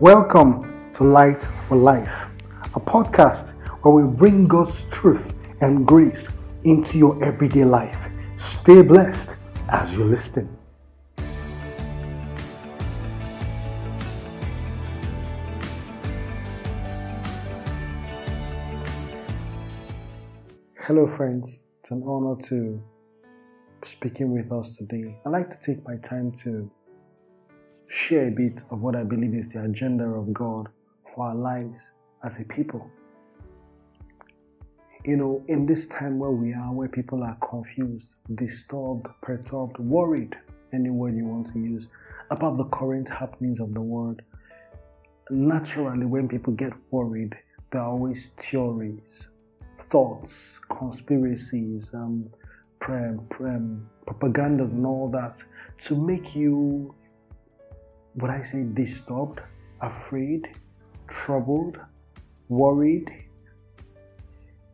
Welcome to Light for Life, a podcast where we bring God's truth and grace into your everyday life. Stay blessed as you listen. Hello, friends. It's an honor to speaking with us today. I'd like to take my time to share a bit of what I believe is the agenda of God for our lives as a people. You know, in this time where we are, where people are confused, disturbed, perturbed, worried, any word you want to use, about the current happenings of the world, naturally, when people get worried, there are always theories, thoughts, conspiracies, um, propagandas, and all that to make you would I say disturbed, afraid, troubled, worried?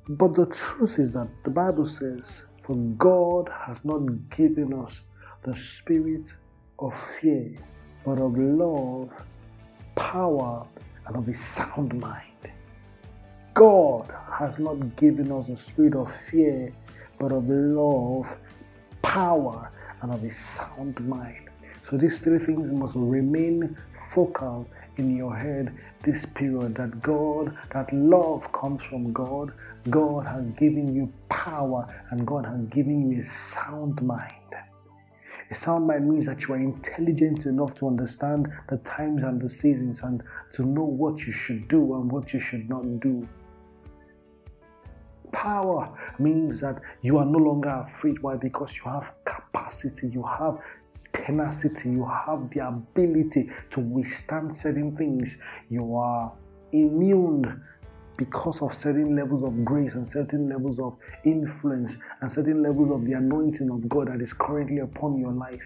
But the truth is that the Bible says, For God has not given us the spirit of fear, but of love, power, and of a sound mind. God has not given us a spirit of fear, but of love, power, and of a sound mind. So these three things must remain focal in your head this period that God, that love comes from God. God has given you power and God has given you a sound mind. A sound mind means that you are intelligent enough to understand the times and the seasons and to know what you should do and what you should not do. Power means that you are no longer afraid. Why? Because you have capacity, you have tenacity, you have the ability to withstand certain things. You are immune because of certain levels of grace and certain levels of influence and certain levels of the anointing of God that is currently upon your life.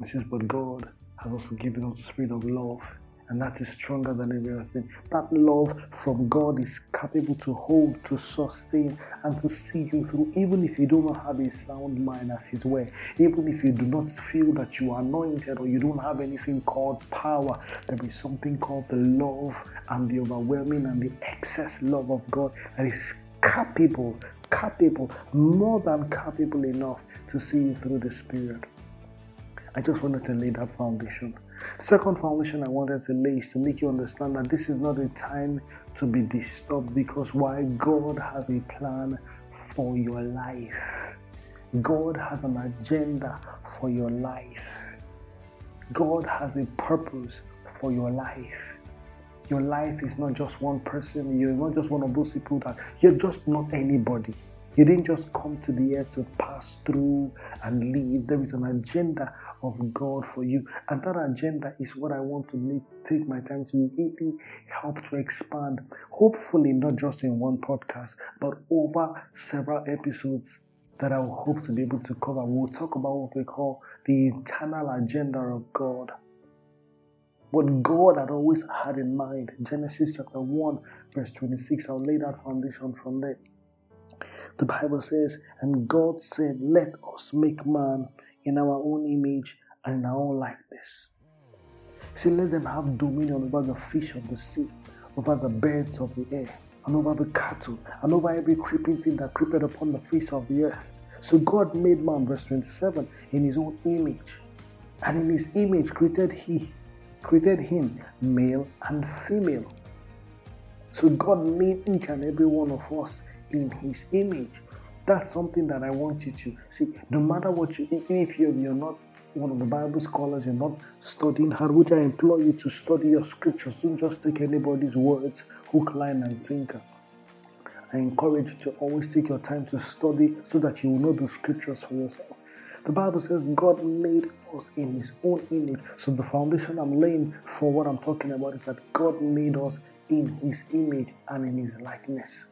This is what God has also given us the spirit of love and that is stronger than every other thing. That love from God is capable to hold, to sustain, and to see you through, even if you do not have a sound mind, as it were. Even if you do not feel that you are anointed or you don't have anything called power, there is something called the love and the overwhelming and the excess love of God that is capable, capable, more than capable enough to see you through this period. I just wanted to lay that foundation. Second foundation I wanted to lay is to make you understand that this is not a time to be disturbed because why God has a plan for your life. God has an agenda for your life. God has a purpose for your life. Your life is not just one person. You're not just one of those people that you're just not anybody. You didn't just come to the earth to pass through and leave. There is an agenda of God for you. And that agenda is what I want to make, take my time to really help to expand. Hopefully, not just in one podcast, but over several episodes that I will hope to be able to cover. We'll talk about what we call the internal agenda of God. What God had always had in mind. Genesis chapter 1, verse 26. I'll lay that foundation from there. The Bible says, And God said, Let us make man in our own image and in our own likeness. See, let them have dominion over the fish of the sea, over the birds of the air, and over the cattle, and over every creeping thing that creepeth upon the face of the earth. So God made man, verse 27, in his own image. And in his image created he, created him, male and female. So God made each and every one of us in his image. That's something that I want you to see. No matter what you, even if you're, you're not one of the Bible scholars, you're not studying hard, which I implore you to study your scriptures. Don't just take anybody's words, hook, line, and sinker. I encourage you to always take your time to study so that you will know the scriptures for yourself. The Bible says God made us in His own image. So the foundation I'm laying for what I'm talking about is that God made us in His image and in His likeness.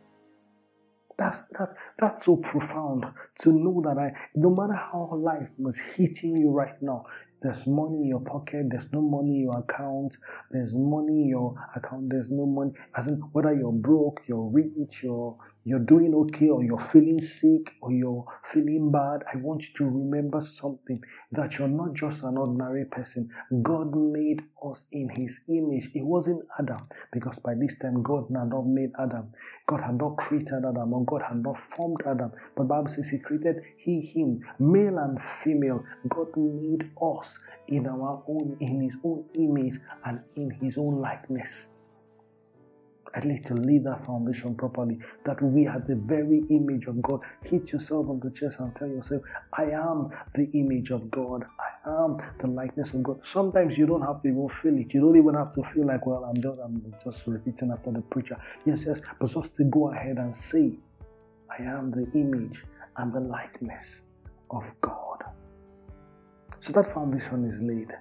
That's that that's so profound to know that I no matter how life was hitting you right now, there's money in your pocket, there's no money in your account, there's money in your account, there's no money. As in whether you're broke, you're rich, you're you're doing okay or you're feeling sick or you're feeling bad, I want you to remember something that you're not just an ordinary person. God made us in his image. It wasn't Adam because by this time God had not made Adam. God had not created Adam or God had not formed Adam. But Bible says he created he, him, male and female. God made us in our own, in his own image and in his own likeness at least to lay that foundation properly, that we are the very image of God. Hit yourself on the chest and tell yourself, I am the image of God. I am the likeness of God. Sometimes you don't have to even feel it. You don't even have to feel like, well, I'm just I'm just repeating after the preacher. Yes, yes, but just to go ahead and say, I am the image and the likeness of God. So that foundation is laid.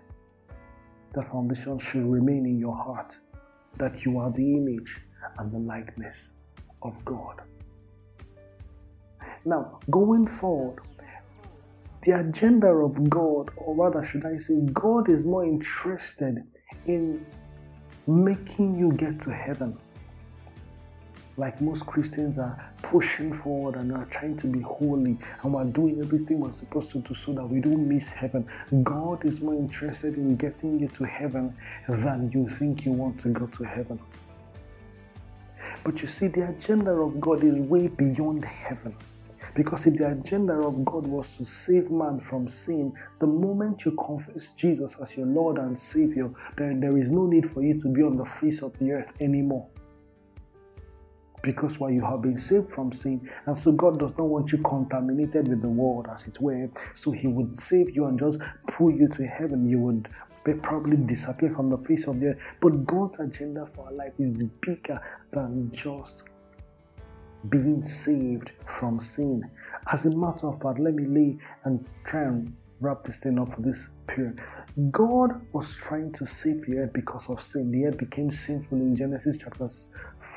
That foundation should remain in your heart that you are the image and the likeness of God. Now, going forward, the agenda of God, or rather, should I say, God is more interested in making you get to heaven like most Christians are pushing forward and are trying to be holy and we're doing everything we're supposed to do so that we don't miss heaven. God is more interested in getting you to heaven than you think you want to go to heaven. But you see, the agenda of God is way beyond heaven. Because if the agenda of God was to save man from sin, the moment you confess Jesus as your Lord and Savior, then there is no need for you to be on the face of the earth anymore because why you have been saved from sin and so god does not want you contaminated with the world as it were so he would save you and just pull you to heaven. You would probably disappear from the face of the earth. But god's agenda for our life is bigger than just being saved from sin. As a matter of fact let me lay and try and wrap this thing up for this period. God was trying to save the earth because of sin. The earth became sinful in genesis chapter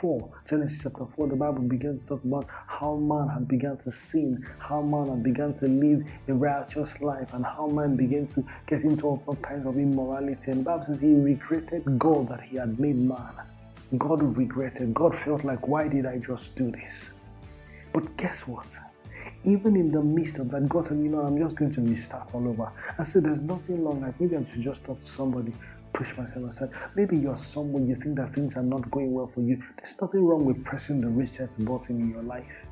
4, Genesis chapter 4, the Bible begins to talk about how man had begun to sin, how man had begun to live a righteous life, and how man began to get into all kinds of immorality. And the Bible says he regretted God that he had made man. God regretted. God felt like, why did I just do this? But guess what? Even in the midst of that, God said, you know, I'm just going to restart all over. I said, there's nothing wrong. Like maybe I should just talk to somebody push myself aside. Maybe you're someone you think that things are not going well for you. There's nothing wrong with pressing the reset button in your life.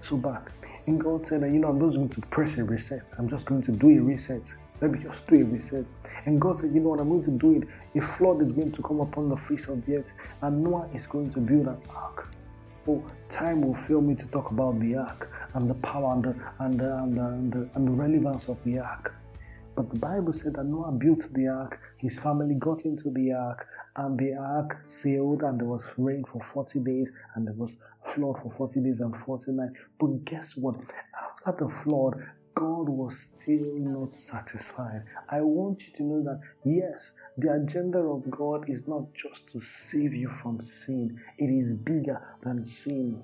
So back. And God said you know, I'm just going to press a reset. I'm just going to do a reset. Let me just do a reset. And God said, you know what, I'm going to do it. A flood is going to come upon the face of the earth, and Noah is going to build an ark. Oh, time will fail me to talk about the ark and the power and the, and the, and the, and the relevance of the ark. But the Bible said that Noah built the ark, his family got into the ark, and the ark sailed, and there was rain for 40 days, and there was flood for 40 days and 40 nights. But guess what? After the flood, God was still not satisfied. I want you to know that yes, the agenda of God is not just to save you from sin, it is bigger than sin.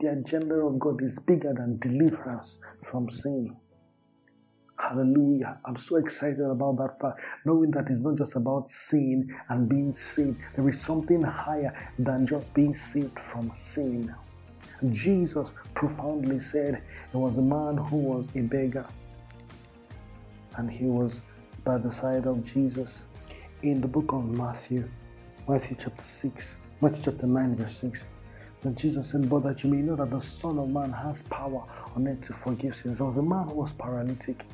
The agenda of God is bigger than deliverance from sin. Hallelujah. I'm so excited about that fact, knowing that it's not just about sin and being saved. There is something higher than just being saved from sin. Jesus profoundly said there was a man who was a beggar and he was by the side of Jesus in the book of Matthew, Matthew chapter 6, Matthew chapter 9, verse 6. And Jesus said, But that you may know that the Son of Man has power on earth to forgive sins. There was a man who was paralytic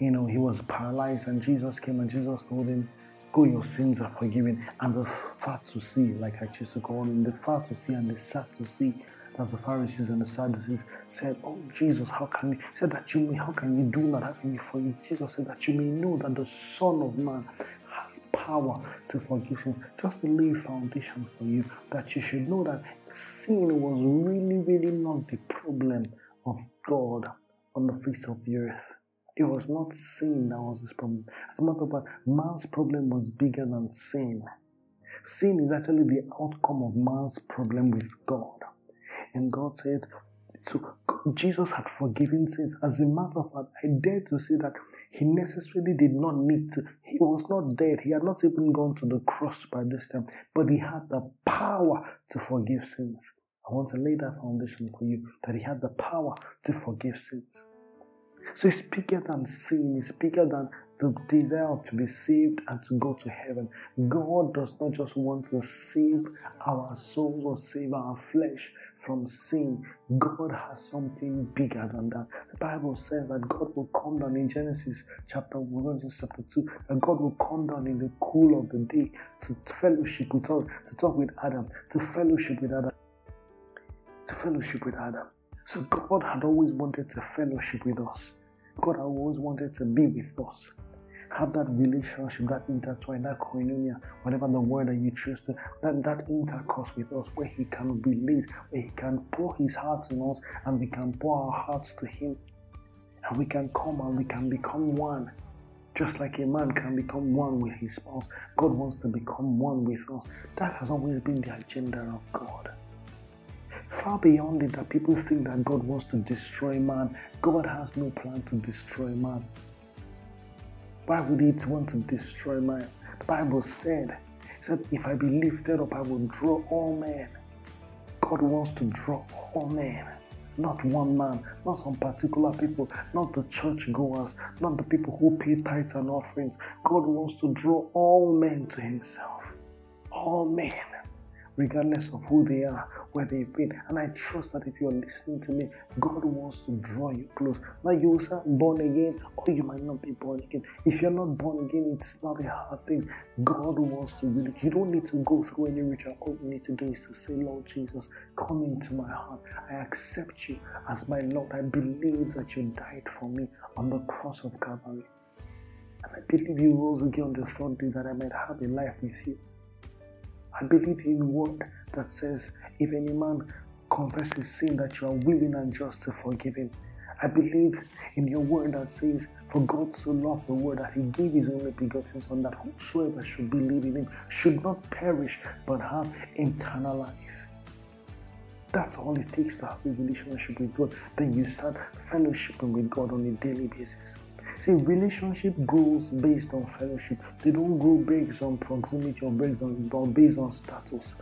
you know, he was paralyzed, and Jesus came and Jesus told him, Go, your sins are forgiven. And the fat to see, like I choose to call him, the fat to see and the sad to see. That's the Pharisees and the Sadducees said, Oh Jesus, how can you said that you may how can you do that? How can you forgive? Jesus said that you may know that the Son of Man has power to forgive sins. Just to lay foundation for you, that you should know that sin was really, really not the problem of God on the face of the earth. It was not sin that was his problem. As a matter of fact, man's problem was bigger than sin. Sin is actually the outcome of man's problem with God. And God said, so Jesus had forgiven sins. As a matter of fact, I dare to say that he necessarily did not need to. He was not dead. He had not even gone to the cross by this time, but he had the power to forgive sins. I want to lay that foundation for you that He had the power to forgive sins. So it's bigger than sin, it's bigger than the desire to be saved and to go to heaven. God does not just want to save our souls or save our flesh from sin. God has something bigger than that. The Bible says that God will come down in Genesis chapter 1, chapter 2, that God will come down in the cool of the day to fellowship with us, to talk with Adam, to fellowship with Adam, to fellowship with Adam. So God had always wanted to fellowship with us. God always wanted to be with us have that relationship, that intertwine, that koinonia, whatever the word that you choose to, that, that intercourse with us where He can relate, where He can pour His heart in us and we can pour our hearts to Him. And we can come and we can become one. Just like a man can become one with his spouse, God wants to become one with us. That has always been the agenda of God. Far beyond it, that people think that God wants to destroy man, God has no plan to destroy man. Why would it want to destroy man? The Bible said, said, if I be lifted up, I will draw all men. God wants to draw all men, not one man, not some particular people, not the church goers, not the people who pay tithes and offerings. God wants to draw all men to Himself. All men regardless of who they are, where they've been. And I trust that if you're listening to me, God wants to draw you close. Now you will born again, or you might not be born again. If you're not born again, it's not a hard thing. God wants to really, you don't need to go through any ritual. All you need to do is to say, Lord Jesus, come into my heart. I accept you as my Lord. I believe that you died for me on the cross of Calvary. And I believe you rose again on the third day that I might have a life with you. I believe in word that says, if any man confesses sin, that you are willing and just to forgive him. I believe in your word that says, For God so loved the world that he gave his only begotten Son, that whosoever should believe in him should not perish but have eternal life. That's all it takes to have a relationship with God. Then you start fellowshipping with God on a daily basis. See, relationship grows based on fellowship. They don't grow based on proximity or based on, based on status.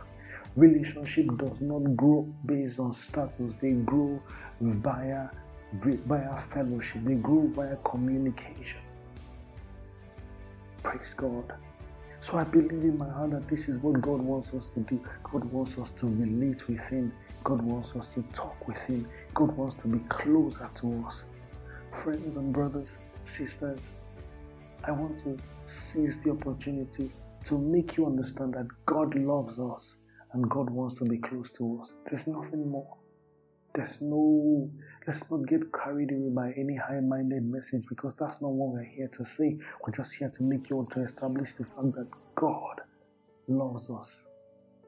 Relationship does not grow based on status. They grow via via fellowship. They grow via communication. Praise God. So I believe in my heart that this is what God wants us to do. God wants us to relate with Him. God wants us to talk with Him. God wants to be closer to us. Friends and brothers, sisters, I want to seize the opportunity to make you understand that God loves us and God wants to be close to us. There's nothing more. There's no, let's not get carried away by any high minded message because that's not what we're here to say. We're just here to make you to establish the fact that God loves us,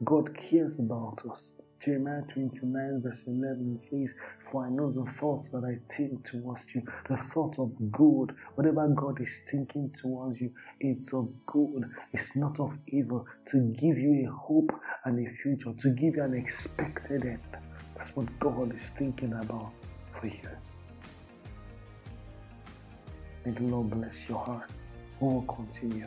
God cares about us. Jeremiah 29, verse 11 says, For I know the thoughts that I think towards you, the thought of good. Whatever God is thinking towards you, it's of good, it's not of evil, to give you a hope and a future, to give you an expected end. That's what God is thinking about for you. May the Lord bless your heart. We will continue.